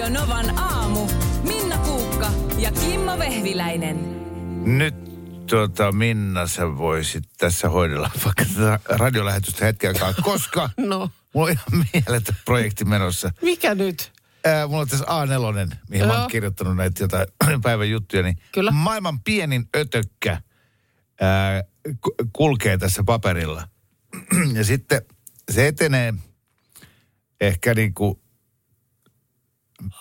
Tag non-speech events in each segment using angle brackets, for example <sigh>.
Radio Novan aamu. Minna Kuukka ja Kimmo Vehviläinen. Nyt tuota, Minna, sä voisit tässä hoidella vaikka tätä radiolähetystä hetken aikaa, <laughs> koska No, mulla on ihan mieletön projekti menossa. mikä nyt? Ää, mulla on tässä A4, mihin mä Joo. oon kirjoittanut näitä jotain <clears throat> päivän juttuja, niin Kyllä. maailman pienin ötökkä ää, ku- kulkee tässä paperilla. <clears throat> ja sitten se etenee ehkä niin kuin,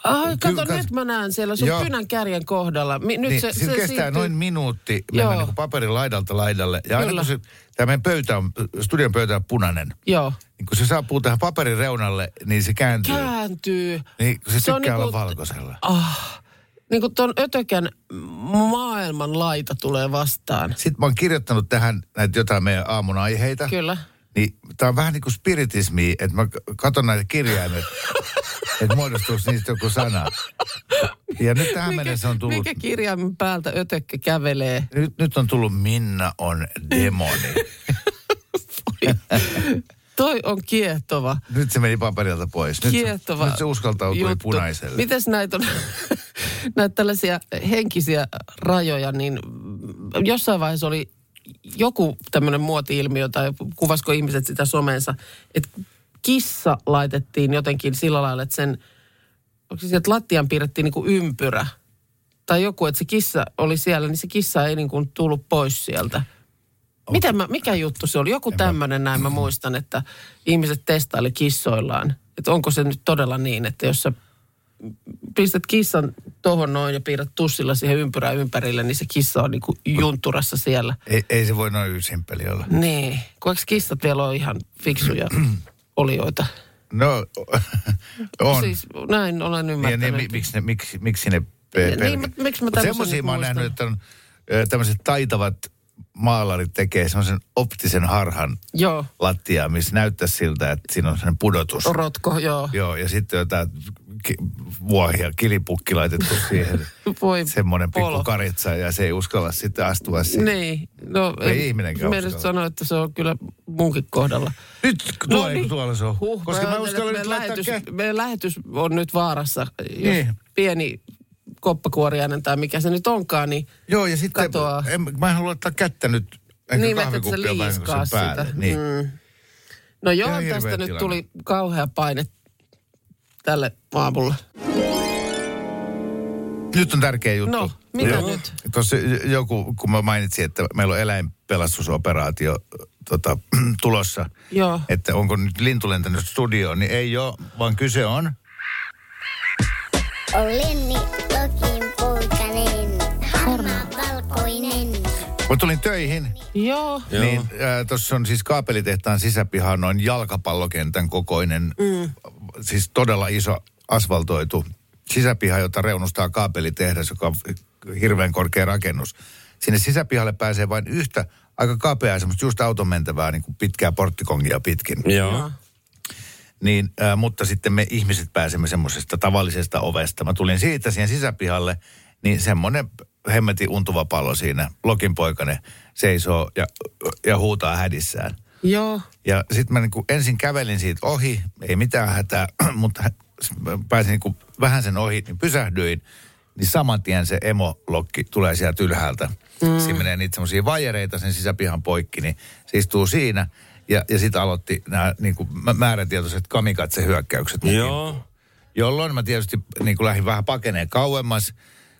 Ai, kato, Kyllä, nyt mä näen siellä sun Joo. kynän kärjen kohdalla. Mi, nyt niin, se, se, se kestää siirtyy- noin minuutti mennä niin kuin paperin laidalta laidalle. Ja aina Kyllä. kun se, tämä meidän pöytä on, studion pöytä on punainen, Joo. niin kun se saapuu tähän paperin reunalle, niin se kääntyy. Kääntyy. Niin, kun se, Se on tykkää niinku- olla valkoisella. Ah, niin kuin ton ötökän maailman laita tulee vastaan. Sitten mä oon kirjoittanut tähän näitä jotain meidän aamun aiheita. Kyllä. Niin tää on vähän niin kuin spiritismi, että mä katon näitä kirjaimet, että muodostuisi niistä joku sana. Ja nyt tähän mennessä on tullut, mikä kirjaimen päältä ötökkä kävelee? nyt, nyt on tullut Minna on demoni. Toi on kiehtova. Nyt se meni paperilta pois. Nyt, se- Kiehtova nyt se uskaltautui juttu. punaiselle. Mites näitä on, <laughs> näitä tällaisia henkisiä rajoja, niin jossain vaiheessa oli joku tämmöinen muoti-ilmiö, tai kuvasko ihmiset sitä somensa, että kissa laitettiin jotenkin sillä lailla, että sen, onko se sieltä lattian piirrettiin niin kuin ympyrä, tai joku, että se kissa oli siellä, niin se kissa ei niin kuin tullut pois sieltä. Mitä mä, mikä juttu se oli? Joku tämmöinen näin mä muistan, että ihmiset testaili kissoillaan. Että onko se nyt todella niin, että jos sä pistät kissan tohon noin ja piirrät tussilla siihen ympyrään ympärille, niin se kissa on niinku junturassa siellä. Ei, ei se voi noin simpeli olla. Niin, eikö kissat vielä ole ihan fiksuja <clears throat> olioita? No, on. Siis näin olen Niin, ymmärtänyt. niin, mi- miksi, ne, miksi, miksi ne pe- Niin, mutta miksi mä nyt mä oon nähnyt, että on tämmöiset taitavat maalarit tekee semmoisen optisen harhan Joo, lattiaa, missä näyttää siltä, että siinä on sellainen pudotus. rotko, joo. Joo, ja sitten jotain ki- vuohia, kilipukki laitettu siihen. <laughs> Voi Semmoinen pikku karitsa ja se ei uskalla sitten astua siihen. Niin, no Ei ihminenkään Mielestäni uskalla. sanoa, että se on kyllä munkin kohdalla. Nyt tuolla, niin. no, tuolla se on. Huh, Koska mä ajattelen, uskallan nyt laittaa lähetys, kä- meidän lähetys on nyt vaarassa. Jos Niin. pieni koppakuoriainen tai mikä se nyt onkaan, niin Joo, ja sitten Katoaa. en, mä en halua laittaa kättä nyt. Ehkä niin, että se liiskaa päälle. sitä. Niin. Mm. No joo, tästä nyt tilanne. tuli kauhea paine tälle aamulle. Nyt on tärkeä juttu. No, mitä Joo. nyt? Tuossa joku, kun mä mainitsin, että meillä on eläinpelastusoperaatio tota, <clears throat> tulossa, Joo. että onko nyt lintu lentänyt studioon, niin ei ole, vaan kyse on... On Lenni Mä tulin töihin, Joo. Niin äh, tuossa on siis kaapelitehtaan sisäpiha noin jalkapallokentän kokoinen, mm. siis todella iso asfaltoitu sisäpiha, jota reunustaa kaapelitehdas, joka on hirveän korkea rakennus. Sinne sisäpihalle pääsee vain yhtä aika kapeaa semmoista just auton mentävää niin kuin pitkää porttikongia pitkin. Joo. Niin, äh, mutta sitten me ihmiset pääsemme semmoisesta tavallisesta ovesta. Mä tulin siitä siihen sisäpihalle, niin semmoinen hemmetin untuva pallo siinä, Lokin poikainen, seisoo ja, ja huutaa hädissään. Joo. Ja sitten mä niinku ensin kävelin siitä ohi, ei mitään hätää, <clears throat> mutta pääsin niinku vähän sen ohi, niin pysähdyin. Niin saman tien se emolokki tulee sieltä ylhäältä. Mm. Siinä menee niitä semmoisia vajereita sen sisäpihan poikki, niin se istuu siinä. Ja, ja sitten aloitti nämä niinku mä- määrätietoiset kamikatse-hyökkäykset. Joo. Jolloin mä tietysti niin kuin lähdin vähän pakeneen kauemmas,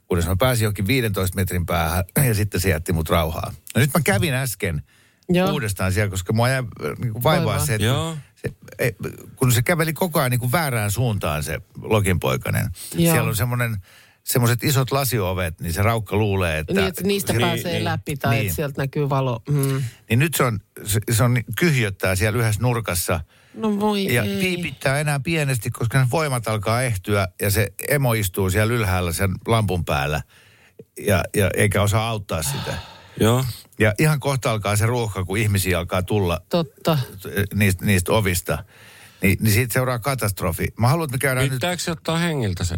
kunnes mä pääsin jokin 15 metrin päähän <clears throat> ja sitten se jätti mut rauhaa. No nyt mä kävin äsken Joo. uudestaan siellä, koska mua jäi niin kuin vaivaa Vaivaa. se, että Joo. se, ei, kun se käveli koko ajan niin kuin väärään suuntaan se lokinpoikainen. Joo. Siellä on semmoinen semmoiset isot lasiovet, niin se raukka luulee, että... Niin, että niistä Niin, pääsee niin. läpi tai Niin. että sieltä näkyy valo. Mm. Niin nyt se on, se, se on kyhjöttää siellä yhdessä nurkassa. No voi Ja ei. piipittää enää pienesti, koska ne voimat alkaa ehtyä ja se emo istuu siellä ylhäällä sen lampun päällä ja, ja eikä osaa auttaa sitä. Joo. Ja ihan kohta alkaa se ruuhka, kun ihmisiä alkaa tulla Totta. niistä, niistä ovista. Niin, niin siitä seuraa katastrofi. Mä haluan, että me käydään nyt... Pitääkö se ottaa hengiltä se?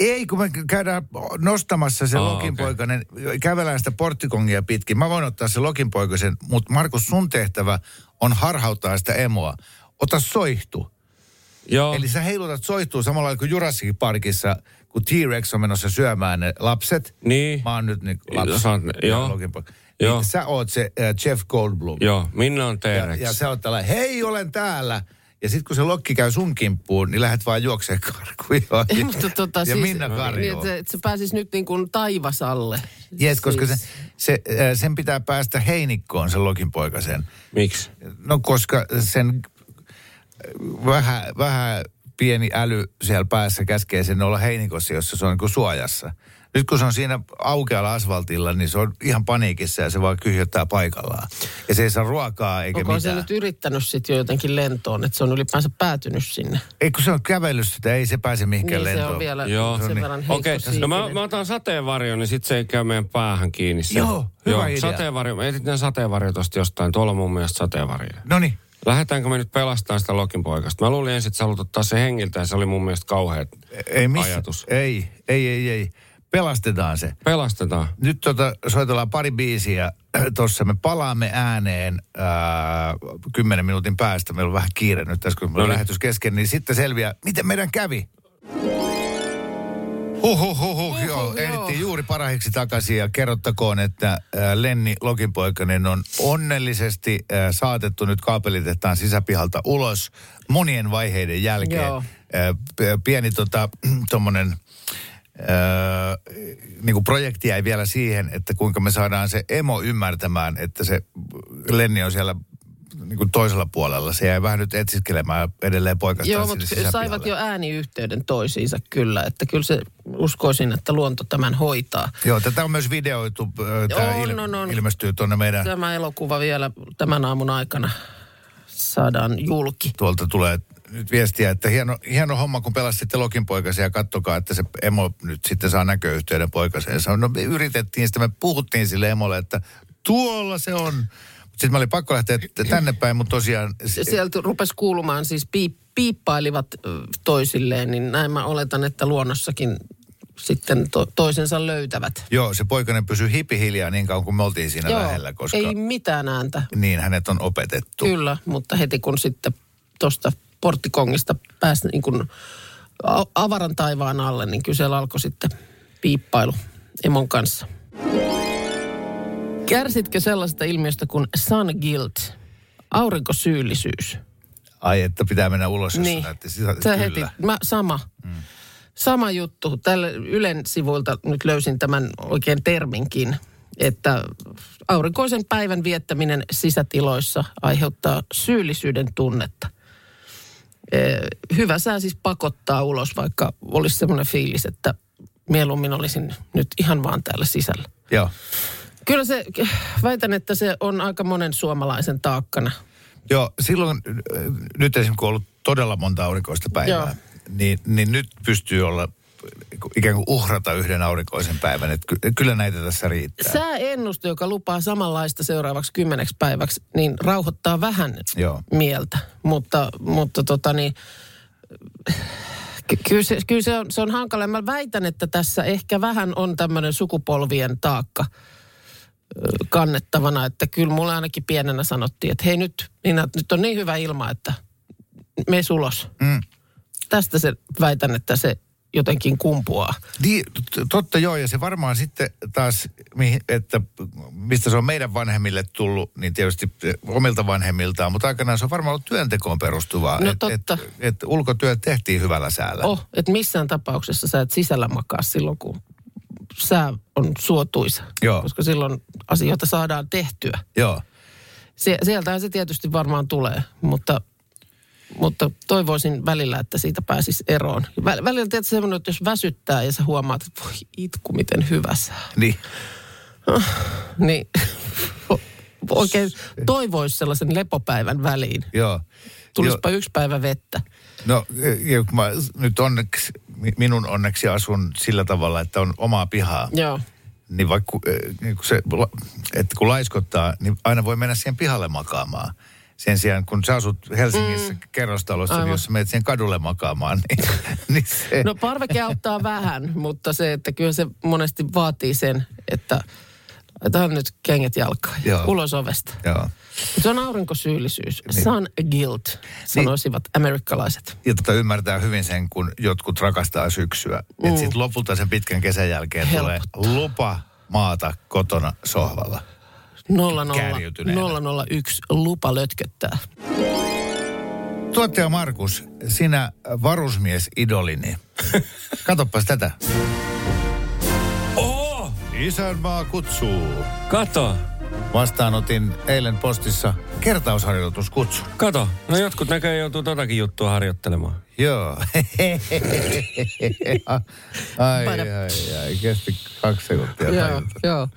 Ei, kun me käydään nostamassa se Aa, lokinpoikainen, kävelään sitä porttikongia pitkin. Mä voin ottaa se lokinpoikaisen, mutta Markus, sun tehtävä on harhauttaa sitä emoa. Ota soihtu. Joo. Eli sä heilutat soihtuu samalla lailla kuin Jurassic Parkissa, kun T-Rex on menossa syömään ne lapset. Niin. Mä oon nyt niin lapsi. Ne- joo. Joo. Niin sä oot se äh, Jeff Goldblum. Joo, Minna on Ja, T-Rex. ja sä oot tällä, hei olen täällä. Ja sitten kun se lokki käy sun kimppuun, niin lähdet vaan juokseen <laughs> karkuun. Ei, mutta tota, ja siis, Minna niin, karjoo. että se, että se pääsisi nyt niin kuin taivasalle. Jes, koska se, Siis- se, äh, sen pitää päästä heinikkoon, sen lokin poikasen. Miksi? No koska sen vähän, vähän pieni äly siellä päässä käskee sen olla heinikossa, jossa se on niin suojassa. Nyt kun se on siinä aukealla asfaltilla, niin se on ihan paniikissa ja se vaan kyhjöttää paikallaan. Ja se ei saa ruokaa eikä Onko se mitään. nyt yrittänyt sitten jo jotenkin lentoon, että se on ylipäänsä päätynyt sinne? Ei kun se on kävellyt sitä, ei se pääse mihinkään Niin se lentoon. on vielä Joo. sen No niin. verran heikko Okei, no mä, mä otan sateenvarjon, niin sit se ei käy meidän päähän kiinni. Se. Joo, hyvä idea. sateenvarjo. Mä etitän sateenvarjo tosta jostain. Tuolla on mun mielestä sateenvarjo. No niin. Lähdetäänkö me nyt pelastamaan sitä Lokin poikasta? Mä luulin ensin, että sä haluat ottaa se hengiltä ja se oli mun mielestä kauhea Ei missä. ajatus. Ei, ei, ei, ei. Pelastetaan se. Pelastetaan. Nyt tota, soitellaan pari biisiä. <clears throat> Tuossa me palaamme ääneen ää, kymmenen minuutin päästä. Meillä on vähän kiire nyt tässä, kun No niin. lähetys kesken. Niin sitten selviää, miten meidän kävi. Huhhuh, joo. joo. Ehdittiin juuri parahiksi takaisin ja kerrottakoon, että ää, Lenni Lokinpoikainen on onnellisesti ää, saatettu nyt kaapelitehtaan sisäpihalta ulos monien vaiheiden jälkeen. Joo. Ää, p- pieni tota, <clears throat> tommonen Öö, niin kuin projekti jäi vielä siihen, että kuinka me saadaan se emo ymmärtämään, että se Lenni on siellä niin kuin toisella puolella. Se jäi vähän nyt etsiskelemään edelleen poikastaan Joo, mutta saivat jo ääniyhteyden toisiinsa kyllä, että kyllä se uskoisin, että luonto tämän hoitaa. Joo, tätä on myös videoitu. Tämä On, on, on. ilmestyy tuonne meidän, Tämä elokuva vielä tämän aamun aikana saadaan julki. tuolta tulee nyt viestiä, että hieno, hieno homma, kun pelasitte Lokin poikasen ja kattokaa, että se emo nyt sitten saa näköyhteyden poikaseen. No me yritettiin sitä, me puhuttiin sille emolle, että tuolla se on. Sitten mä olin pakko lähteä tänne päin, mutta tosiaan... Sieltä rupesi kuulumaan siis piip, piippailivat toisilleen, niin näin mä oletan, että luonnossakin sitten to, toisensa löytävät. Joo, se poikainen pysyy hipihiljaa niin kauan kuin me oltiin siinä lähellä, koska ei mitään ääntä. niin hänet on opetettu. Kyllä, mutta heti kun sitten tuosta porttikongista pääsi niin kuin avaran taivaan alle, niin kyllä siellä alkoi sitten piippailu emon kanssa. Kärsitkö sellaista ilmiöstä kuin sun guilt, aurinkosyyllisyys? Ai, että pitää mennä ulos, jos Niin. Sä Kyllä. heti, mä, sama. Mm. Sama juttu. Tällä Ylen sivuilta nyt löysin tämän oikein terminkin, että aurinkoisen päivän viettäminen sisätiloissa aiheuttaa syyllisyyden tunnetta. Hyvä sää siis pakottaa ulos, vaikka olisi semmoinen fiilis, että mieluummin olisin nyt ihan vaan täällä sisällä. Joo. Kyllä se, väitän, että se on aika monen suomalaisen taakkana. Joo, silloin, äh, nyt esimerkiksi kun on ollut todella monta aurinkoista päivää, Joo. niin, niin nyt pystyy olla ikään kuin uhrata yhden aurinkoisen päivän. Että ky- kyllä näitä tässä riittää. Sääennuste, joka lupaa samanlaista seuraavaksi kymmeneksi päiväksi, niin rauhoittaa vähän Joo. mieltä. Mutta, mutta tota niin, ky- kyllä, se, kyllä se, on, se on hankala. Mä väitän, että tässä ehkä vähän on tämmöinen sukupolvien taakka kannettavana. Että kyllä mulle ainakin pienenä sanottiin, että hei nyt, Minna, nyt on niin hyvä ilma, että me ulos. Mm. Tästä se väitän, että se jotenkin kumpuaa. Niin, totta joo, ja se varmaan sitten taas, että mistä se on meidän vanhemmille tullut, niin tietysti omilta vanhemmiltaan, mutta aikanaan se on varmaan ollut työntekoon perustuvaa. No Et- totta. Et, et ulkotyöt tehtiin hyvällä säällä. Oh, että missään tapauksessa sä et sisällä makaa silloin, kun sää on suotuisa. Joo. Koska silloin asioita saadaan tehtyä. Joo. Sie- sieltähän se tietysti varmaan tulee, mutta, mutta toivoisin välillä, että siitä pääsisi eroon. Vä- välillä tietysti semmoinen, että jos väsyttää ja sä huomaat, että voi itku, miten hyvä sää. Niin. Niin <laughs> oikein toivoisi sellaisen lepopäivän väliin. Joo. Tulispa yksi päivä vettä. No, ja kun mä nyt onneksi, minun onneksi asun sillä tavalla, että on omaa pihaa. Joo. Niin vaikka eh, niin kun se, että kun laiskottaa, niin aina voi mennä siihen pihalle makaamaan. Sen sijaan, kun sä asut Helsingissä mm. kerrostalossa, Aivan. niin jos menet siihen kadulle makaamaan, niin, <laughs> niin se... No parveke auttaa vähän, mutta se, että kyllä se monesti vaatii sen, että otetaan nyt kengät jalkaan ja Joo. ulos ovesta. Joo. Se on aurinkosyyllisyys. Niin. Sun guilt, sanoisivat amerikkalaiset. Ja tota ymmärtää hyvin sen, kun jotkut rakastaa syksyä. Mm. Että sitten lopulta sen pitkän kesän jälkeen Helpottaa. tulee lupa maata kotona sohvalla. 00, Kärjytyneenä. 001 lupa lötköttää. Tuottaja Markus, sinä varusmies-idolini. <laughs> Katoppas tätä. Oo! Isänmaa kutsuu. Kato, Vastaanotin eilen postissa kertausharjoituskutsun. kato. No jotkut näköjään joutuu totakin juttua harjoittelemaan. Joo. <laughs> ai, ai, ai, kesti kaksi sekuntia. Joo, joo.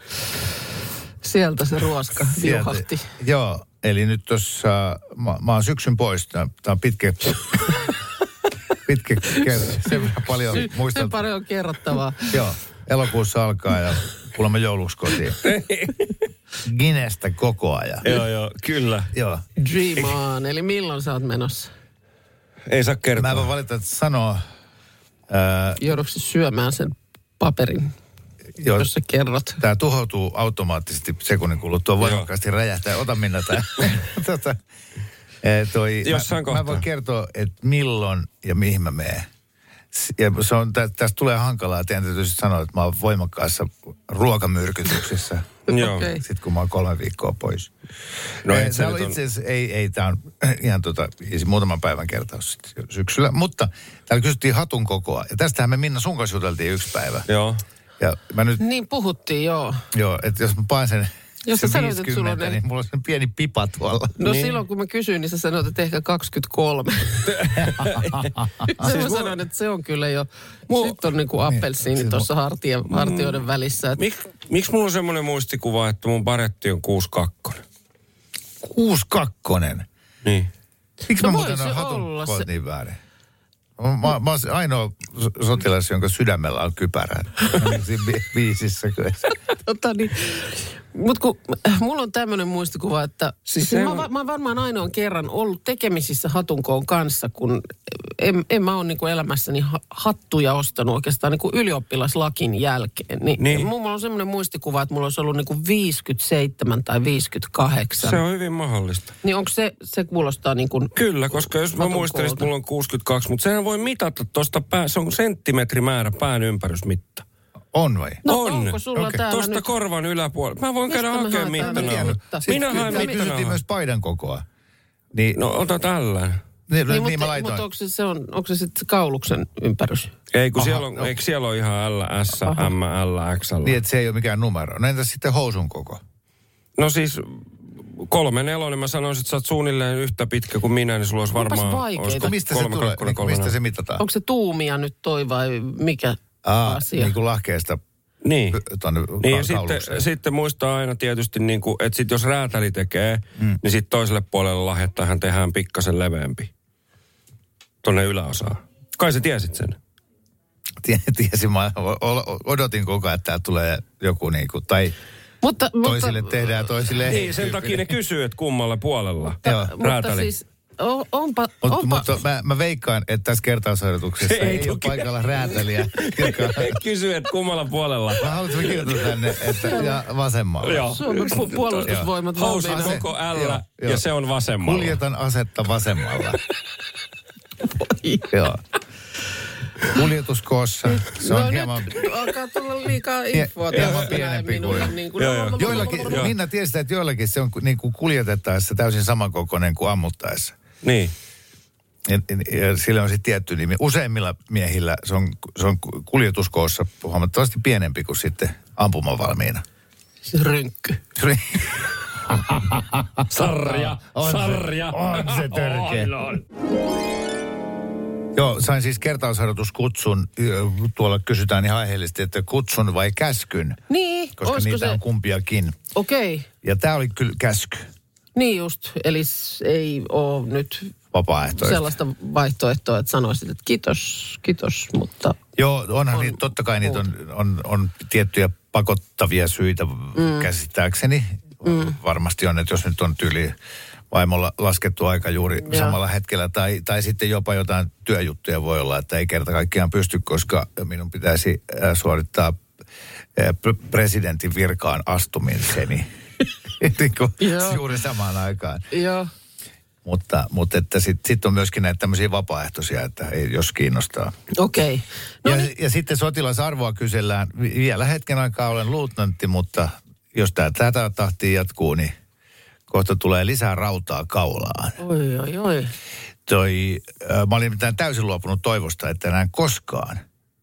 Sieltä se ruoska viuhahti. Joo, eli nyt tuossa, mä, mä oon syksyn pois. Tämä on pitkä, <laughs> pitkä kerta. Sen verran paljon Sen muistan. paljon on kerrottavaa. Joo, elokuussa alkaa ja kuulemma jouluksi kotiin. <laughs> Ginestä koko ajan. Joo, joo, kyllä. Joo. Dream on. Eli milloin sä oot menossa? Ei saa Mä en kertoa. voi valitettavasti sanoa, ää, Joudutko syömään sen paperin, jos jos sä kerrot? tämä tuhoutuu automaattisesti sekunnin kuluttua voimakkaasti räjähtää. Ota minä tämä. <laughs> tota, eh, toi, Jossain mä, kohtaa. mä voin kertoa, että milloin ja mihin mä menen. Ja se on, tä, tästä tulee hankalaa. Teidän täytyy sanoa, että mä oon voimakkaassa ruokamyrkytyksessä. Joo. <laughs> Okei. Sitten kun mä oon kolme viikkoa pois. No Eh, et se on itse asiassa, ei, ei tämä on ihan tota, muutaman päivän kertaus syksyllä. Mutta täällä kysyttiin hatun kokoa. Ja tästähän me Minna sun kanssa juteltiin yksi päivä. Joo. Ja mä nyt Niin puhuttiin, joo. Joo, että jos mä paen sen, Jos sen sä sanoit, että sulla on 50, ne- niin mulla on sen pieni pipa tuolla. No Niin. silloin kun mä kysyin, niin sä sanoit, että ehkä 23. <laughs> siis mä sanoin, että se on kyllä jo, Mul- sitten on niinku appelsiini Siis tuossa hartia, hartioiden välissä. Et Mik, miksi mulla on semmoinen muistikuva, että mun paretti on 62? 62. No Miksi Niin. mä muuten on hatun se- niin väärin? Mä, mä, oon se ainoa so- sotilas, jonka sydämellä on kypärä. Niin <laughs> Siinä bi- biisissä kyllä. <laughs> tota niin, mut kun äh, mulla on tämmöinen muistikuva, että Siis siis se mä, mä varmaan ainoan kerran ollut tekemisissä hatunkoon kanssa, kun en, en mä ole niinku elämässäni ha- hattuja ostanut oikeastaan niinku ylioppilaslakin jälkeen. Niin, Niin. Mulla on semmoinen muistikuva, että mulla olisi ollut niinku 57 tai 58. Se on hyvin mahdollista. Niin onko se, se kuulostaa niin kuin... Kyllä, koska jos mä muistelisin, että mulla on 62, mutta sehän voi mitata tuosta pää, se on senttimetrimäärä pään ympärysmitta. On vai? No on. onko sulla täällä Tuosta nyt... korvan yläpuolella. Mä voin Mistä käydä hakemaan haetaan mittanauhan. mitta? Sitten Minä haen kysyttiin myös paidan kokoa. Niin, No ota tällä. niin, niin, Niin, mutta, mä laitoin. mutta onko se, se, on, onko se sitten kauluksen ympärys? Ei, kun Aha, siellä on, no. eikö siellä ole ihan L, S, M, L, XL? Niin, että se ei ole mikään numero. No entäs sitten housun koko? No siis kolme nelonen, mä sanoisin, että sä oot suunnilleen yhtä pitkä kuin minä, niin sulla olisi varmaan... olisiko Mistä se kolme tulee? kakkonen, Niin, kolme mistä se mitataan? Onko se tuumia nyt toi vai mikä Aa, asia? niin kuin lahkeesta Niin. tuonne Niin ja sitten, sitten muistaa aina tietysti, niin kuin, että sit jos räätäli tekee, mm. niin sitten toiselle puolelle lahjattahan tehdään pikkasen leveämpi. Tuonne yläosaan. Kai sä tiesit sen? Tie- Tiesin, mä odotin koko ajan, että täällä tulee joku niinku, tai mutta, toisille mutta, tehdään, toisille. Niin, sen takia ne kysyy, että kummalla puolella. Joo. mutta räätäli. siis on, onpa, Mut, onpa mutta mä, mä veikkaan, että tässä kertausharjoituksessa Ei ei, ole paikalla räätäliä. <laughs> Joka, Kysyy, että kummalla puolella. mä haluaisin kirjoittaa tänne, että ja vasemmalla. Joo. Suomen pu- puolustusvoimat Housu koko L Joo, ja joo. se on vasemmalla. Kuljetan asetta vasemmalla. Joo. Kuljetuskoossa. Se on no hieman... nyt alkaa tulla liikaa Hie- infoa. hieman pienempi kuin- Niin kuin, Joo, joo. Joillakin, Joo. Minna tiesi, että joillakin se on niin kuin kuljetettaessa täysin samankokoinen kuin ammuttaessa. Niin. Ja, ja sillä on sitten tietty nimi. Useimmilla miehillä se on, se on kuljetuskoossa huomattavasti pienempi kuin sitten ampumavalmiina. Se rynkky. <laughs> Sarja, On se- sarja. on se törkeä. <laughs> On, on. Joo, sain siis kertausharjoituskutsun. Tuolla kysytään ihan aiheellisesti, että kutsun vai käskyn, Niin, koska niitä se... on kumpiakin. Okei, okay. Ja tämä oli kyllä käsky, niin just. Eli ei ole nyt vapaaehtoista. sellaista vaihtoehtoa, että sanoisit, että kiitos, kiitos, mutta Joo, onhan On niitä, totta kai niitä on, on, on tiettyjä pakottavia syitä mm. käsittääkseni. Mm. Varmasti on, että jos nyt on tyyli vaimolla laskettu aika juuri. Joo. samalla hetkellä, tai, tai sitten jopa jotain työjuttuja voi olla, että ei kerta kaikkiaan pysty, koska minun pitäisi äh, suorittaa äh, pre- presidentin virkaan astumiseni. Niin kuin juuri samaan aikaan. Joo. Mutta, mutta että sitten sit on myöskin näitä tämmöisiä vapaaehtoisia, että ei, jos kiinnostaa. Okei. Okay. No ja, niin, ja sitten sotilasarvoa kysellään. Vi- Vielä hetken aikaa olen luutnantti, mutta jos tämä tätä tahtia jatkuu, niin kohta tulee lisää rautaa kaulaan. oi, oi, oi. Toi, mä olin mitään täysin luopunut toivosta, että enää koskaan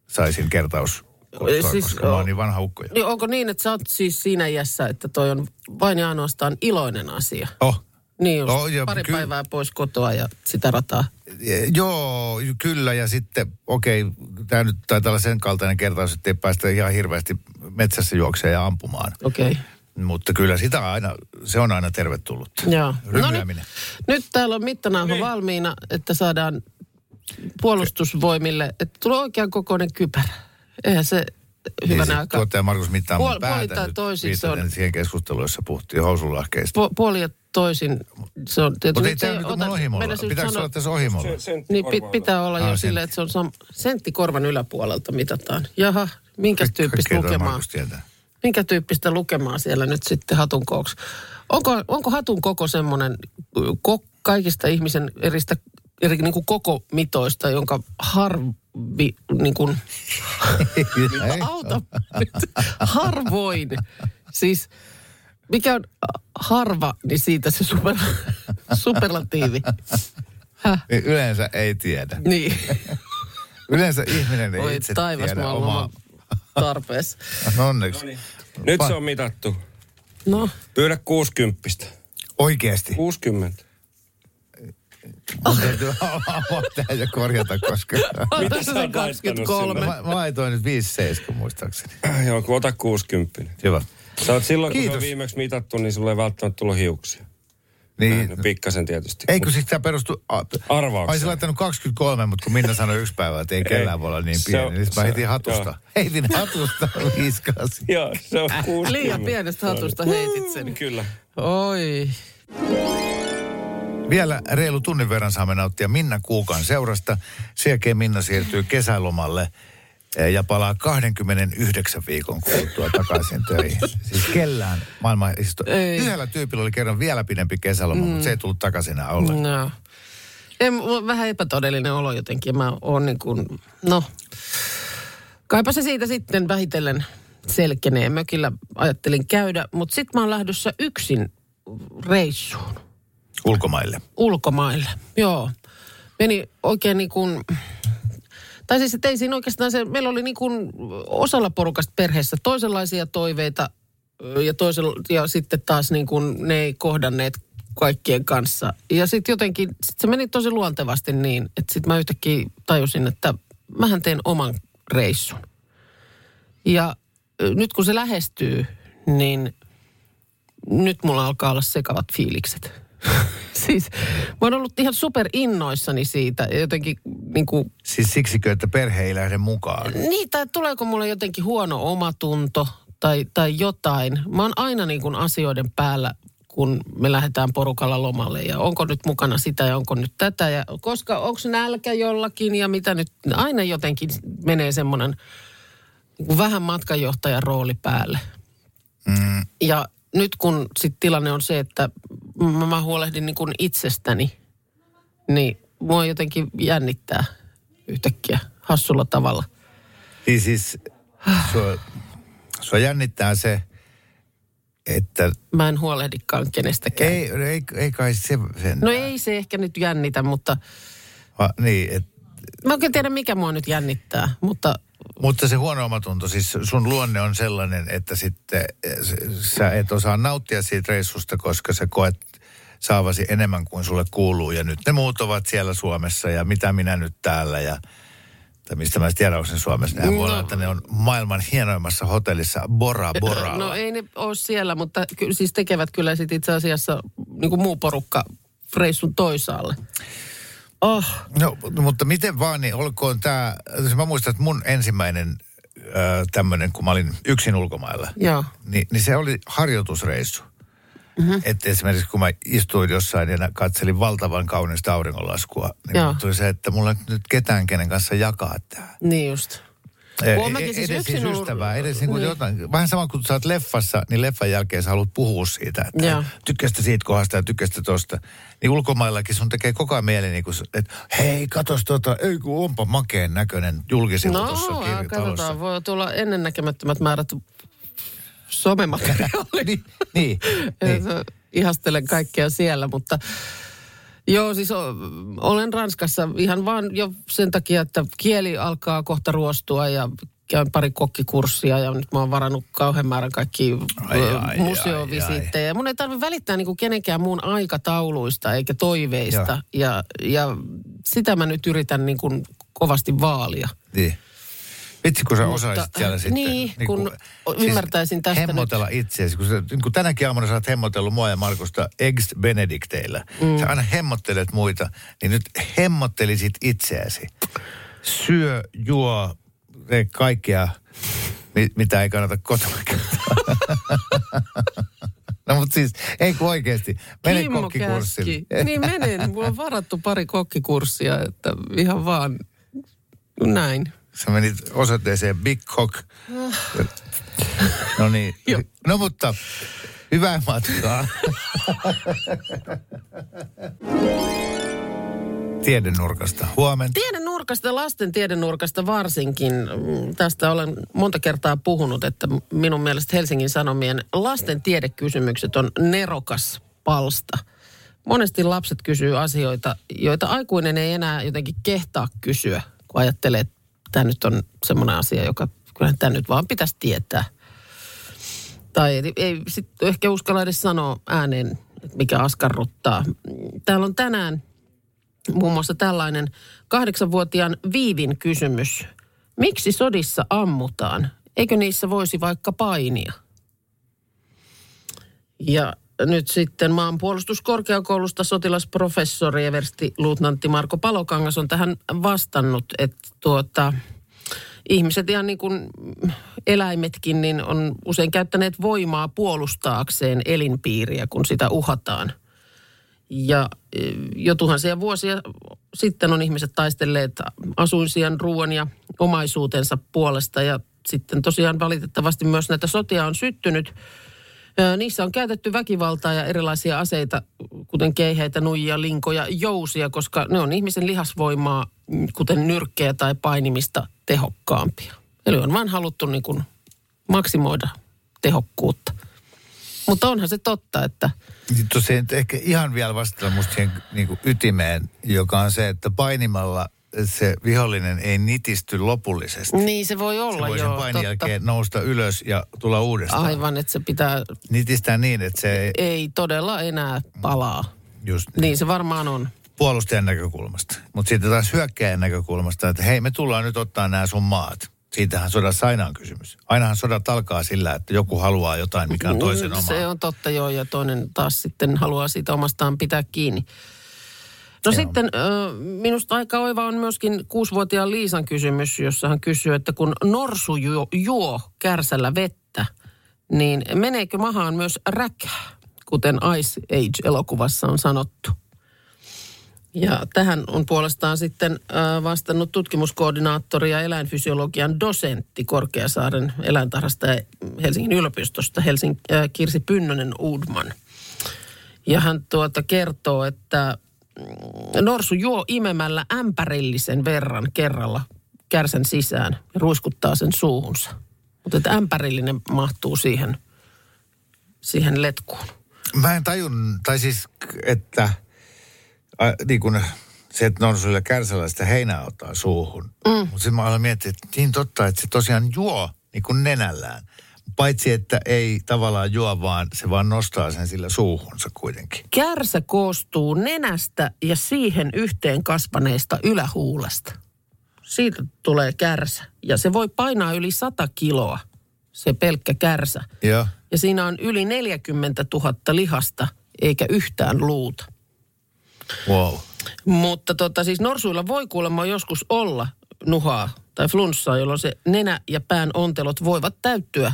saisin kertaus, Siis, siis, koska mä o- oon niin vanha ukko. Niin onko niin, että sä oot siis siinä iässä, että toi on vain ja ainoastaan iloinen asia? Oh, Niin just, Oh, joo, pari kyllä. päivää pois kotoa ja sitä rataa. Eh, Joo, kyllä. Ja sitten, okei, tämä nyt taitaa olla sen kaltainen kertaus, että ei päästä ihan hirveästi metsässä juokseen ja ampumaan. Okei. Okay. Mutta kyllä sitä aina, se on aina tervetullut. Joo. No niin, Rymyäminen. nyt täällä on mittanauha valmiina, että saadaan puolustusvoimille, että tulee oikean kokoinen kypärä. Eihän se hyvänä Niin, aikaa. Tuottaja Markus mittaa Puol- päätä nyt toisin se on. siihen keskusteluun, jossa puhuttiin housulahkeista. Pu- puoli ja toisin se on tietysti. Mutta ei se tämä nyt ohimolla. Pitääkö sanoa- olla tässä ohimolla? Niin pi- pitää olla Ah, jo silleen, että se on sam- sentti korvan yläpuolelta mitataan. Jaha, minkä tyyppistä lukemaa? Markus tietää. Minkä tyyppistä lukemaa siellä nyt sitten hatun kooksi? Onko, onko hatun koko semmoinen ko, kaikista ihmisen eristä, eri niin kuin koko mitoista, jonka harvi, niin kuin. Auta nyt, harvoin. Siis mikä on harva, niin siitä se super, <laughs> superlatiivi. Häh? Niin Yleensä ei tiedä. Niin. Yleensä ihminen ei Oi itse taivas, tiedä omaa... tarpeessa. <laughs> Onneksi. Nyt se on mitattu. No, Pyydä 60. Oikeasti. 60. Mun täytyy <laughs> avaa ja korjata, koska... mitä sä se oot 23? Mä, mä laitoin nyt 5-7 muistaakseni. Joo, kun ota 60. Hyvä. Sä oot silloin, kun se on Kiitos. viimeksi mitattu, niin sulla ei välttämättä tullut hiuksia. Niin, No, pikkasen tietysti. Eikö siis tämä perustu... Arvaukseen. Mä olisin laittanut 23, mutta kun Minna sanoi yksi päivä, että ei kellään voi olla niin pieni, on- niin mä heitin hatusta. joo. Heitin hatusta, <laughs> viskasin. Joo, se on 60. Liian pienestä hatusta heitit sen. Kyllä. Oi. Vielä reilu tunnin verran saamme nauttia Minna Kuukan seurasta. Sen jälkeen Minna siirtyy kesälomalle eh, ja palaa 29 viikon kuluttua takaisin töihin. Siis kellään maailman. Yhdellä tyypillä oli kerran vielä pidempi kesäloma, mm. mutta se ei tullut takaisin enää ollenkaan. No. On vähän epätodellinen olo jotenkin. Mä oon niin kuin, no, kaipa se siitä sitten vähitellen selkenee. Mökillä ajattelin käydä, mutta sitten mä oon lähdössä yksin reissuun Ulkomaille. ulkomaille. Joo. Meni oikein niin kuin, tai siis ei siinä oikeastaan se, meillä oli niin kuin osalla porukasta perheessä toisenlaisia toiveita ja, toisella, ja sitten taas niin kuin ne ei kohdanneet kaikkien kanssa. Ja sitten jotenkin, sit se meni tosi luontevasti niin, että sitten mä yhtäkkiä tajusin, että mähän teen oman reissun. Ja nyt kun se lähestyy, niin nyt mulla alkaa olla sekavat fiilikset. <laughs> siis mä oon ollut ihan super innoissani siitä jotenkin niin kuin, Siis siksikö, että perhe ei lähde mukaan? niin, tai tuleeko mulle jotenkin huono omatunto tai, tai jotain. Mä oon aina niin kuin asioiden päällä, kun me lähdetään porukalla lomalle ja onko nyt mukana sitä ja onko nyt tätä ja koska onko nälkä jollakin ja mitä nyt. Aina jotenkin menee semmoinen niin vähän matkanjohtajan rooli päälle. Mm, Ja nyt kun sit tilanne on se, että mä, mä huolehdin niin kuin itsestäni, niin mua jotenkin jännittää yhtäkkiä hassulla tavalla. niin siis sua, sua jännittää se, että Mä en huolehdikaan kenestäkään. ei, ei, ei kai se sen. No ei se ehkä nyt jännitä, mutta Va, niin, et, mä oikein tiedä mikä mua nyt jännittää, mutta mutta se huono omatunto, siis sun luonne on sellainen, että sitten eh, sä et osaa nauttia siitä reissusta, koska sä koet saavasi enemmän kuin sulle kuuluu. Ja nyt ne muut ovat siellä Suomessa ja mitä minä nyt täällä ja tai mistä mä en tiedä, onko ne Suomessa. Nehän voi No. olla, että ne on maailman hienoimmassa hotellissa Bora Boralla. no ei ne ole siellä, mutta ky, siis tekevät kyllä sit itse asiassa niin kuin muu porukka reissun toisaalle. Oh, No, mutta miten vaan, niin olkoon tämä, mä muistan, että mun ensimmäinen tämmöinen, kun mä olin yksin ulkomailla, joo. niin, niin se oli harjoitusreissu. Mm-hmm. Että esimerkiksi kun mä istuin jossain ja katselin valtavan kaunista auringonlaskua, niin tuli se, että mulla ei nyt ketään, kenen kanssa jakaa tämä. Niin just. Mäkin siis edes siis ollut- ystävää, edes niin kuin Niin. jotain. Vähän sama kuin sä oot leffassa, niin leffan jälkeen sä haluat puhua siitä, että tykkästä siitä kohdasta ja tykkästä tosta. Niin ulkomaillakin sun tekee koko ajan mieli, niin kuin, että hei, katos tota, ei kun onpa makeen näköinen julkisivu No, tuossa katsotaan. Voi tulla ennennäkemättömät määrät somemateriaalia. <laughs> niin, niin. niin. Ihastelen kaikkea siellä, mutta joo, siis o, olen Ranskassa ihan vaan jo sen takia, että kieli alkaa kohta ruostua ja käyn pari kokkikurssia ja nyt mä oon varannut kauhean määrän kaikki museovisiittejä. Mun ei tarvitse välittää niinku kenenkään muun aikatauluista eikä toiveista ja, ja sitä mä nyt yritän niinku kovasti vaalia. niin. Vitsi, kun sä Mutta- osaisit siellä sitten. niin, kun ymmärtäisin tästä nyt. Hemmotella itseäsi. Kun, sä, niin kun tänäkin aamuna sä oot hemmotellut mua ja Markusta Eggs Benedicteillä. Mm. Sä aina hemmottelet muita, niin nyt hemmottelisit itseäsi. Syö, juo, tee kaikkea, mi- mitä ei kannata kotona. <laughs> No mutta siis, ei kun oikeasti. Mene Kimmo kokkikurssille. käski. Niin menen. Mulla on varattu pari kokkikurssia, että ihan vaan näin. Sä menit osoitteeseen Big Cock. No niin. No mutta hyvää matkaa. Tiedennurkasta. Huomenta. Tieden nurkasta, lasten tieden nurkasta varsinkin. Tästä olen monta kertaa puhunut, että minun mielestä Helsingin Sanomien lasten tiedekysymykset on nerokas palsta. Monesti lapset kysyy asioita, joita aikuinen ei enää jotenkin kehtaa kysyä, kun ajattelee, että tämä nyt on semmoinen asia, joka kyllähän tämä nyt vaan pitäisi tietää. Tai ei, ei sit ehkä uskalla edes sanoa ääneen, mikä askarruttaa. Täällä on tänään muun muassa tällainen kahdeksanvuotiaan Viivin kysymys. Miksi sodissa ammutaan? Eikö niissä voisi vaikka painia? Ja nyt sitten maanpuolustuskorkeakoulusta sotilasprofessori eversti luutnantti Marko Palokangas on tähän vastannut, että tuota, ihmiset ihan niin kuin eläimetkin niin on usein käyttäneet voimaa puolustaakseen elinpiiriä, kun sitä uhataan. Ja e, jo tuhansia vuosia sitten on ihmiset taistelleet asuinsijan, ruoan ja omaisuutensa puolesta. Ja sitten tosiaan valitettavasti myös näitä sotia on syttynyt. Niissä on käytetty väkivaltaa ja erilaisia aseita, kuten keiheitä, nuijia, linkoja, jousia, koska ne on ihmisen lihasvoimaa, kuten nyrkkejä tai painimista, tehokkaampia. Eli on vain haluttu niin kuin maksimoida tehokkuutta. Mutta onhan se totta, että Niin Tuossa ei ehkä ihan vielä vastata musta siihen niin kuin ytimeen, joka on se, että painimalla se vihollinen ei nitisty lopullisesti. niin se voi Se olla voi sen joo, painin totta. jälkeen nousta ylös ja tulla uudestaan. Aivan, että se pitää, Nitistää niin, että se ei ei todella enää palaa. just Niin se varmaan on. puolustajan näkökulmasta. Mutta sitten taas hyökkäjän näkökulmasta, että hei me tullaan nyt ottaa nämä sun maat. Siitähän sodassa aina on kysymys. Ainahan sodat alkaa sillä, että joku haluaa jotain, mikä on toisen Mm, oma. Se on totta joo, ja toinen taas sitten haluaa siitä omastaan pitää kiinni. No Joo. sitten minusta aika oiva on myöskin kuusivuotiaan Liisan kysymys, jossa hän kysyy, että kun norsu juo, juo kärsällä vettä, niin meneekö mahaan myös räkää, kuten Ice Age-elokuvassa on sanottu? Ja tähän on puolestaan sitten vastannut tutkimuskoordinaattori ja eläinfysiologian dosentti Korkeasaaren eläintarhasta ja Helsingin yliopistosta Helsing, äh, Kirsi Pynnönen Uudman. Ja hän tuota kertoo, että norsu juo imemällä ämpärillisen verran kerralla kärsän sisään ja ruiskuttaa sen suuhunsa. Mutta että ämpärillinen mahtuu siihen, siihen letkuun. Mä en tajun, tai siis, että ä, niin kun se, että norsuilla kärsällä sitä heinää ottaa suuhun. Mm. Mutta sitten mä aloin miettiä, että niin totta, että se tosiaan juo niin kuin nenällään. Paitsi, että ei tavallaan juo, vaan se vaan nostaa sen sillä suuhunsa kuitenkin. Kärsä koostuu nenästä ja siihen yhteen kasvaneesta ylähuulesta. Siitä tulee kärsä. Ja se voi painaa yli 100 kiloa, se pelkkä kärsä. Joo. Ja siinä on yli 40 000 lihasta, eikä yhtään luuta. Wow. Mutta tota, siis norsuilla voi kuulemma joskus olla nuhaa tai flunssaa, jolloin se nenä ja pään ontelot voivat täyttyä,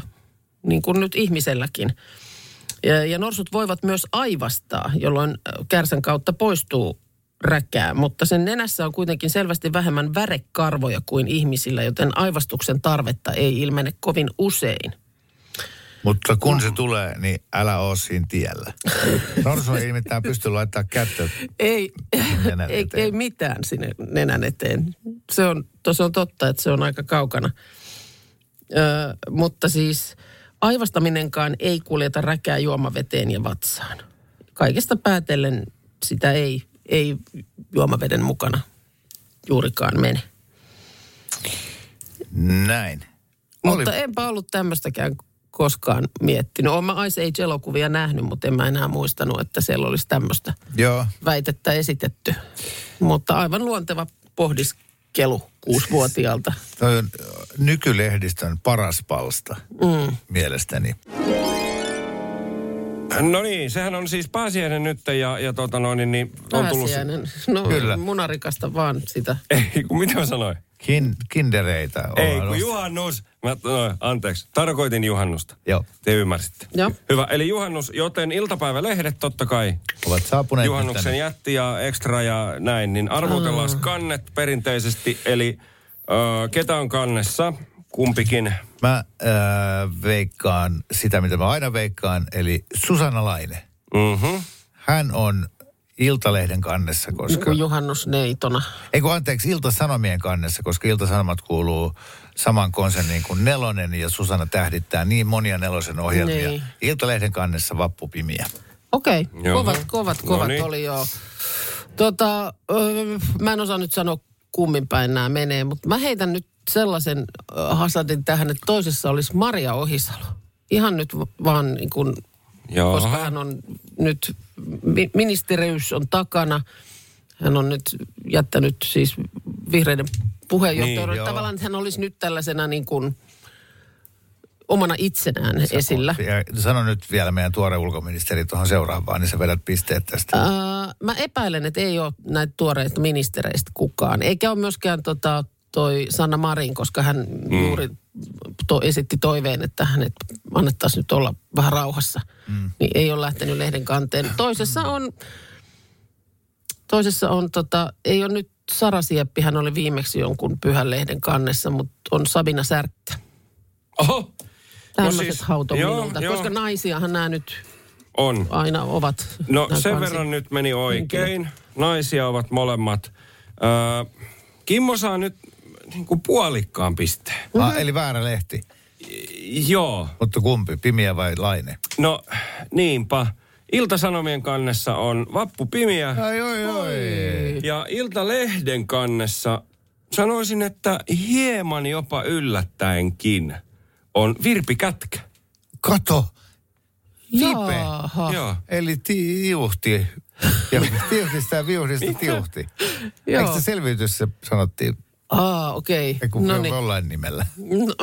niin kuin nyt ihmiselläkin. Ja, ja norsut voivat myös aivastaa, jolloin kärsän kautta poistuu räkää, mutta sen nenässä on kuitenkin selvästi vähemmän värekarvoja kuin ihmisillä, joten aivastuksen tarvetta ei ilmene kovin usein. Mutta kun se tulee, niin älä oo siinä tiellä. <laughs> Norsu ei nimittäin pysty laittamaan kättä. Ei, ei, ei mitään sinne nenän eteen. Se on, se on totta, että se on aika kaukana. Ö, mutta siis aivastaminenkaan ei kuljeta räkää juomaveteen ja vatsaan. Kaikesta päätellen sitä ei, ei juomaveden mukana juurikaan mene. Näin. Oli, Mutta enpä ollut tämmöistäkään koskaan miettinyt. Olen mä Ice Age-elokuvia nähnyt, mutta en mä enää muistanut, että siellä olisi tämmöistä joo. väitettä esitetty. Mutta aivan luonteva pohdiskelu kuusivuotiaalta. <laughs> Toi on nykylehdistön paras palsta mm. mielestäni. No niin, sehän on siis pääsiäinen nyt ja, ja tota noin, niin, niin on tullut... Pääsiäinen. No Kyllä. munarikasta vaan sitä. <laughs> Ei, kun mitä mä sanoin? Kin, kindereitä. Ei, kun juhannus. Mä, no, anteeksi, tarkoitin juhannusta. Joo. Te ymmärsitte. Joo. Hyvä, eli juhannus, joten iltapäivälehdet totta kai. Ovat saapuneet Juhannuksen tänne. jätti ja ekstra ja näin, niin arvotellaan kannet perinteisesti. Eli ö, ketä on kannessa? Kumpikin. Mä äh, veikkaan sitä, mitä mä aina veikkaan, eli Susanna Laine. Mhm. Hän on Iltalehden kannessa, koska... Niin juhannusneitona. Ei kun anteeksi, Ilta-Sanomien kannessa, koska Ilta-Sanomat kuuluu saman konserniin kuin Nelonen ja Susanna tähdittää niin monia Nelosen ohjelmia. Niin. Iltalehden kannessa vappupimiä. Okei, okay. Kovat, kovat, No kovat niin. oli joo. Tota, öö, mä en osaa nyt sanoa kummin päin nämä menee, mutta mä heitän nyt sellaisen hasadin tähän, että toisessa olisi Maria Ohisalo. Ihan nyt vaan niin kuin, Joo. koska hän on nyt, mi- ministeriys on takana. Hän on nyt jättänyt siis vihreiden puheenjohtajan. Niin. Tavallaan hän olisi nyt tällaisena niin kuin omana itsenään esillä. Ja sano nyt vielä meidän tuore ulkoministeri tuohon seuraavaan, niin sä vedät pisteet tästä. Ää, mä epäilen, että ei ole näitä tuoreista ministereistä kukaan. Eikä ole myöskään tota, toi Sanna Marin, koska hän mm. juuri to, esitti toiveen, että hänet annettaisiin nyt olla vähän rauhassa. Mm. Niin ei ole lähtenyt lehden kanteen. Toisessa on, toisessa on tota, ei ole nyt Sara Sieppi, hän oli viimeksi jonkun pyhän lehden kannessa, mutta on Sabina Särkkä. Oho. Tämmöiset siis, hauto joo, joo. koska naisiahan nämä nyt On. aina ovat. No sen kansi- verran nyt meni oikein. Naisia ovat molemmat. Öö, Kimmo saa nyt niin kuin puolikkaan pisteen. Ah, eli väärä lehti. Joo. Mutta kumpi, Pimiä vai Laine? No niinpä. Iltasanomien kannessa on Vappu Pimiä Ai oi oi. ja Iltalehden kannessa sanoisin, että hieman jopa yllättäenkin on Virpi Kätkä. Kato. Jaha. Joo. Eli tiuhti. Ja tiuhtista ja viuhdista tiuhti. Eikö se selviytys se sanottiin? Aa, okei. Ei kun No no niin. jollain nimellä. No,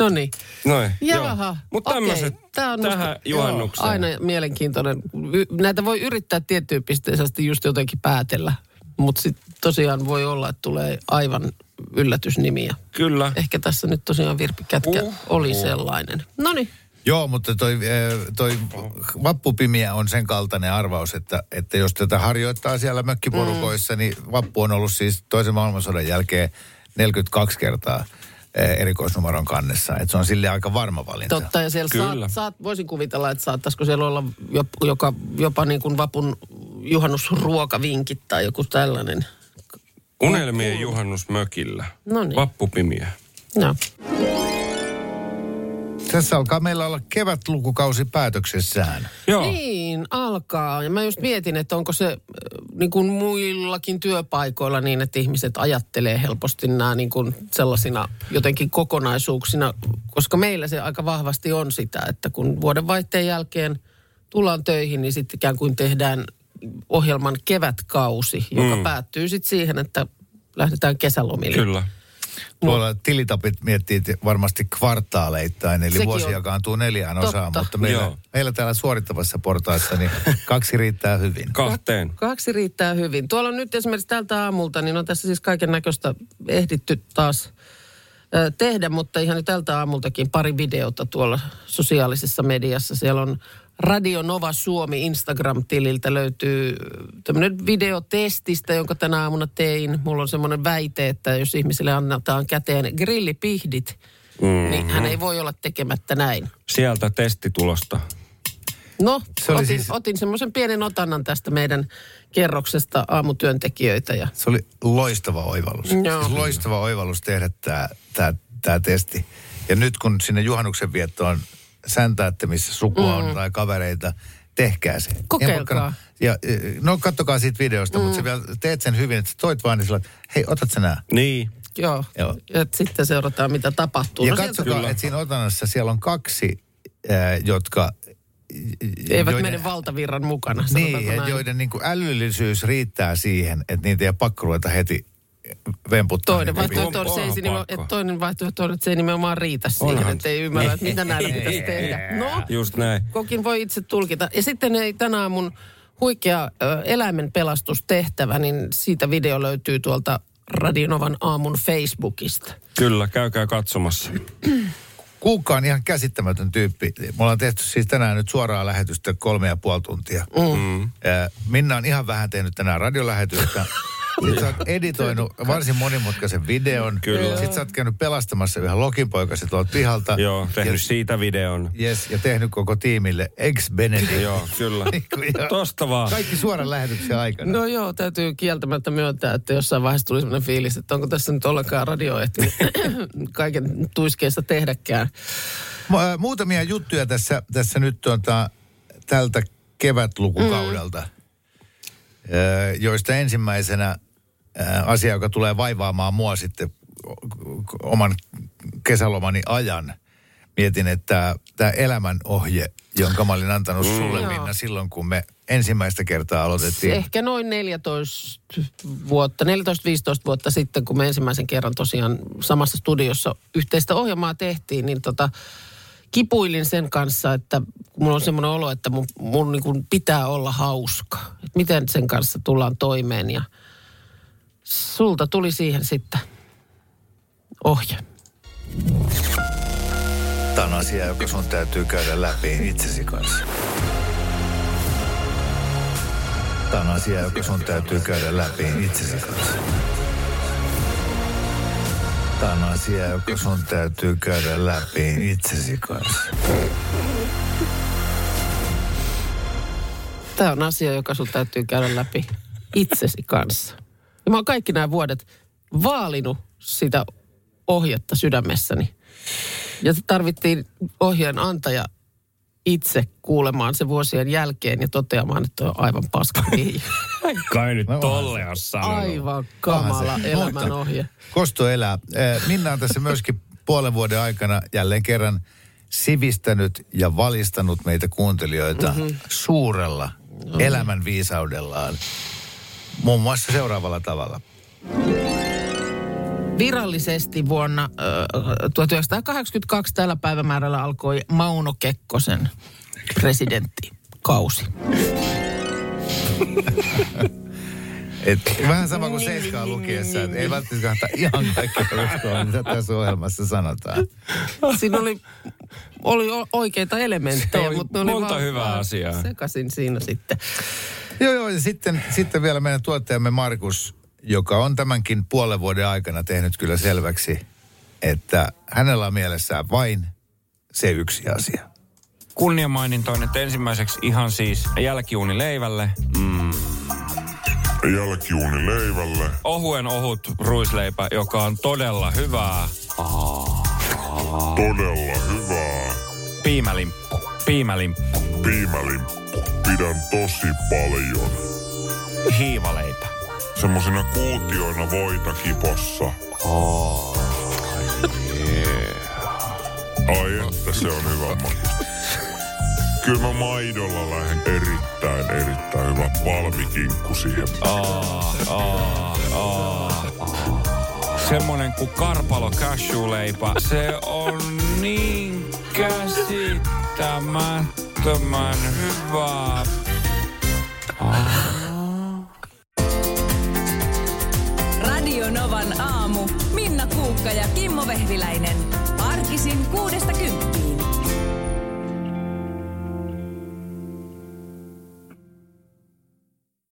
no niin. Noin. Jaha. Mutta tämmöiset Tää on tähän musta- juhannukseen. Aina mielenkiintoinen. Näitä voi yrittää tiettyyn pisteeseen asti just jotenkin päätellä. Mutta sitten tosiaan voi olla, että tulee aivan yllätysnimiä. Kyllä. Ehkä tässä nyt tosiaan Virpi Kätkä Uh, oli uh. sellainen. No niin. Joo, mutta toi, eh, toi vappupimiä on sen kaltainen arvaus, että, että jos tätä harjoittaa siellä mökkiporukoissa, mm. niin vappu on ollut siis toisen maailmansodan jälkeen 42 kertaa eh, erikoisnumeron kannessa. Että se on sille aika varma valinta. Totta, ja siellä Kyllä. saat, saat, voisin kuvitella, että saattaisiko siellä olla jopa, joka, jopa niin kuin vapun juhannusruokavinkit tai joku tällainen. Unelmien juhannus mökillä. Noniin. Vappupimiä. No. Tässä alkaa meillä olla kevätlukukausi päätöksessään. Joo. Niin, alkaa. Ja mä just mietin, että onko se äh, niin kuin muillakin työpaikoilla niin, että ihmiset ajattelee helposti nämä niin kuin sellaisina jotenkin kokonaisuuksina, koska meillä se aika vahvasti on sitä, että kun vuodenvaihteen jälkeen tullaan töihin, niin sitten ikään kuin tehdään ohjelman kevätkausi, joka mm. päättyy sitten siihen, että lähdetään kesälomille. Kyllä. Tuolla tilitapit miettii varmasti kvartaaleittain, eli Sekin vuosi on jakaantuu neljään totta. osaan, mutta meillä, Joo. meillä täällä suorittavassa portaissa niin kaksi riittää hyvin. Kahteen. Kaksi riittää hyvin. Tuolla on nyt esimerkiksi tältä aamulta, niin on tässä siis kaiken näköistä ehditty taas ö, tehdä, mutta ihan nyt tältä aamultakin pari videota tuolla sosiaalisessa mediassa. Siellä on Radio Nova Suomi Instagram-tililtä löytyy tämmöinen videotestistä, jonka tänä aamuna tein. Mulla on semmoinen väite, että jos ihmisille annetaan käteen grillipihdit, mm-hmm. niin hän ei voi olla tekemättä näin. Sieltä testitulosta. No, Se otin, siis- otin semmoisen pienen otannan tästä meidän kerroksesta aamutyöntekijöitä ja Se oli loistava oivallus. Joo. Siis loistava oivallus tehdä tämä tää, tää testi. Ja nyt kun sinne juhannuksen viettoon säntäätte, missä sukua on tai kavereita, tehkää se. Kokeilkaa. Ja, no kattokaa siitä videosta, mm. mutta sä vielä teet sen hyvin, että toit vaan niin sillä, että hei, otat sä nää. Niin. joo, Joo. ja sitten seurataan mitä tapahtuu. Ja No katsokaa, että siinä otannassa siellä on kaksi, ää, jotka... eivät joiden- mene valtavirran mukana, Niin, näin. joiden niin kuin älyllisyys riittää siihen, että niitä ei pakko ruveta heti vemputtaa. Toinen vaihtoehto on, se, ei että toinen vaihtoehto on, että se ei nimenomaan riitä siihen, Onhan. että ei ymmärrä, että mitä näillä pitäisi tehdä. No, Just näin. kokin voi itse tulkita. Ja sitten ei tänään mun huikea ö, eläimen pelastustehtävä, niin siitä video löytyy tuolta Radionovan aamun Facebookista. Kyllä, käykää katsomassa. Kuukka on ihan käsittämätön tyyppi. Me ollaan tehty siis tänään nyt suoraa lähetystä kolme ja puoli tuntia. Mm. Ja Minna on ihan vähän tehnyt tänään radiolähetystä. <laughs> Sitten sä oot editoinut varsin monimutkaisen videon. Kyllä. Sitten sä oot käynyt pelastamassa yhden lokinpoikasen tuolta pihalta. Joo, tehnyt ja, siitä videon. yes, ja tehnyt koko tiimille ex Benedict. Joo, kyllä. <laughs> Ja Tosta vaan. Kaikki suoran lähetyksen aikana. No joo, täytyy kieltämättä myöntää, että jossain vaiheessa tuli sellainen fiilis, että onko tässä nyt ollenkaan radio ehtinyt <clears throat> kaiken tuiskeesta tehdäkään. Äh, Muutamia juttuja tässä, tässä nyt tuota, tältä kevätlukukaudelta, mm. joista ensimmäisenä äh, asia, joka tulee vaivaamaan mua sitten oman kesälomani ajan. Mietin, että tämä elämänohje, jonka mä olin antanut sulle, Joo. Minna, silloin kun me ensimmäistä kertaa aloitettiin. Ehkä noin 14 vuotta, 14-15 vuotta sitten, kun me ensimmäisen kerran tosiaan samassa studiossa yhteistä ohjelmaa tehtiin, niin tota, kipuilin sen kanssa, että mulla on semmoinen olo, että mun, mun niin pitää olla hauska. Että miten sen kanssa tullaan toimeen ja sulta tuli siihen sitten ohje. Tämä on asia, joka sun täytyy käydä läpi itsesi kanssa. Tämä on asia, joka sun täytyy käydä läpi itsesi kanssa. Tämä on asia, joka sun täytyy käydä läpi itsesi kanssa. Tämä on asia, joka sun täytyy käydä läpi itsesi kanssa. Ja mä oon kaikki nämä vuodet vaalinut sitä ohjetta sydämessäni. Ja se tarvittiin ohjeen antaja itse kuulemaan se vuosien jälkeen ja toteamaan, että on aivan paska. <laughs> Kai nyt No, tolle on sanonut. Aivan kamala Onhan se. elämän ohje. Kosto elää. Eh, Minna on tässä myöskin puolen vuoden aikana jälleen kerran sivistänyt ja valistanut meitä kuuntelijoita mm-hmm. suurella elämän viisaudellaan. Muun muassa seuraavalla tavalla. Virallisesti vuonna äh, 1982 tällä päivämäärällä alkoi Mauno Kekkosen presidenttikausi. <laughs> Et, vähän sama kuin seiskaa lukiessa, että ei välttämättä kannata ihan kaikkea uskoa, mitä tässä ohjelmassa sanotaan. Siinä oli, oli oikeita elementtejä, oli mutta ne oli monta hyvää asiaa. Sekasin siinä sitten. Joo, joo, ja sitten, sitten vielä meidän tuottajamme Markus, joka on tämänkin puolen vuoden aikana tehnyt kyllä selväksi, että hänellä on mielessään vain se yksi asia. Kunniamainintoin, että ensimmäiseksi ihan siis jälkiuuni leivälle. Mm. Jälkiuuni leivälle. Ohuen ohut ruisleipä, joka on todella hyvää. Todella hyvää. Piimälimppu. Piimälimppu. Piimälimppu. Pidän tosi paljon. Hiivaleipä. Semmosina kuutioina voita kipossa. Ai että se on hyvä maku. Kyllä mä maidolla lähden erittäin, erittäin hyvä valmikinkku siihen. Aa, aa, aa. Semmonen kuin karpalo cashew-leipä. Se on niin käsittämättömän hyvää. Radio Novan aamu. Minna Kuukka ja Kimmo Vehviläinen. Arkisin kuudesta kymppiin.